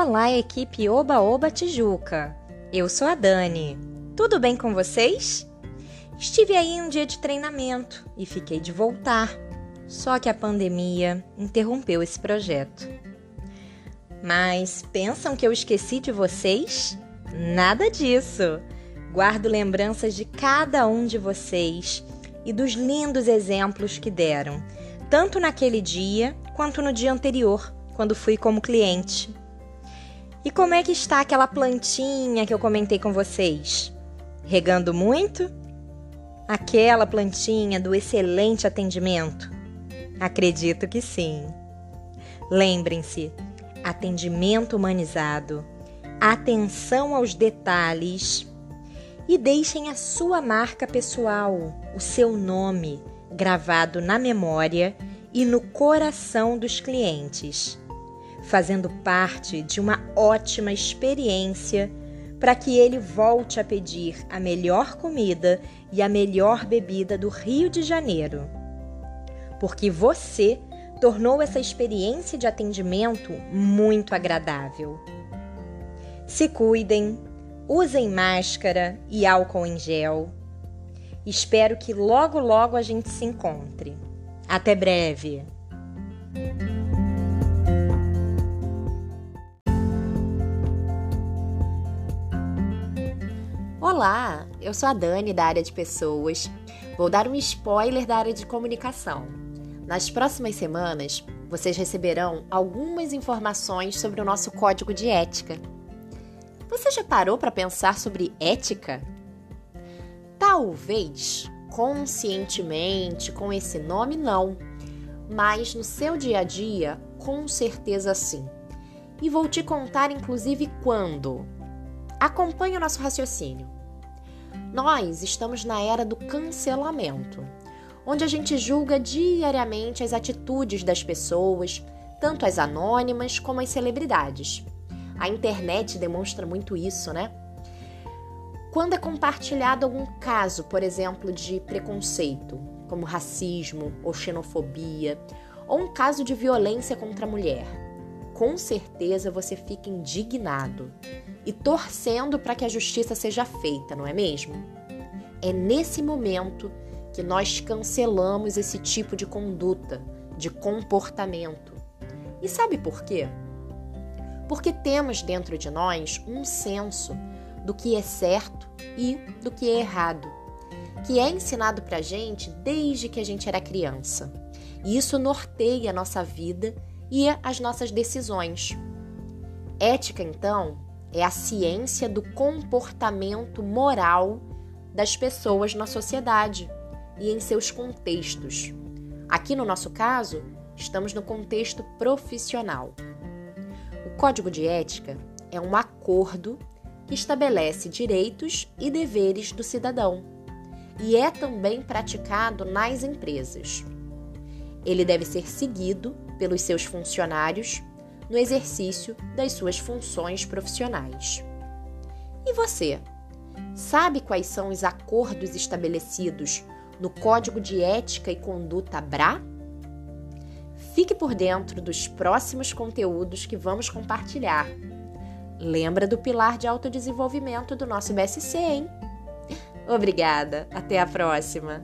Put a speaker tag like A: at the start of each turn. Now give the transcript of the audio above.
A: Olá, equipe Oba Oba Tijuca. Eu sou a Dani. Tudo bem com vocês? Estive aí um dia de treinamento e fiquei de voltar. Só que a pandemia interrompeu esse projeto. Mas pensam que eu esqueci de vocês? Nada disso. Guardo lembranças de cada um de vocês e dos lindos exemplos que deram, tanto naquele dia quanto no dia anterior, quando fui como cliente. E como é que está aquela plantinha que eu comentei com vocês? Regando muito? Aquela plantinha do excelente atendimento? Acredito que sim. Lembrem-se: atendimento humanizado, atenção aos detalhes e deixem a sua marca pessoal, o seu nome, gravado na memória e no coração dos clientes, fazendo parte de uma ótima experiência para que ele volte a pedir a melhor comida e a melhor bebida do Rio de Janeiro. Porque você tornou essa experiência de atendimento muito agradável. Se cuidem, usem máscara e álcool em gel. Espero que logo, logo a gente se encontre. Até breve!
B: Olá, eu sou a Dani da área de pessoas. Vou dar um spoiler da área de comunicação. Nas próximas semanas, vocês receberão algumas informações sobre o nosso código de ética. Você já parou para pensar sobre ética? Talvez conscientemente com esse nome, não, mas no seu dia a dia, com certeza sim. E vou te contar, inclusive, quando. Acompanhe o nosso raciocínio. Nós estamos na era do cancelamento, onde a gente julga diariamente as atitudes das pessoas, tanto as anônimas como as celebridades. A internet demonstra muito isso, né? Quando é compartilhado algum caso, por exemplo, de preconceito, como racismo ou xenofobia, ou um caso de violência contra a mulher, com certeza você fica indignado e torcendo para que a justiça seja feita, não é mesmo? É nesse momento que nós cancelamos esse tipo de conduta, de comportamento. E sabe por quê? Porque temos dentro de nós um senso do que é certo e do que é errado, que é ensinado para gente desde que a gente era criança. E isso norteia a nossa vida e as nossas decisões. Ética, então, é a ciência do comportamento moral das pessoas na sociedade e em seus contextos. Aqui no nosso caso, estamos no contexto profissional. O código de ética é um acordo que estabelece direitos e deveres do cidadão e é também praticado nas empresas. Ele deve ser seguido pelos seus funcionários no exercício das suas funções profissionais. E você? Sabe quais são os acordos estabelecidos no Código de Ética e Conduta BRA? Fique por dentro dos próximos conteúdos que vamos compartilhar. Lembra do pilar de autodesenvolvimento do nosso BSC, hein? Obrigada, até a próxima!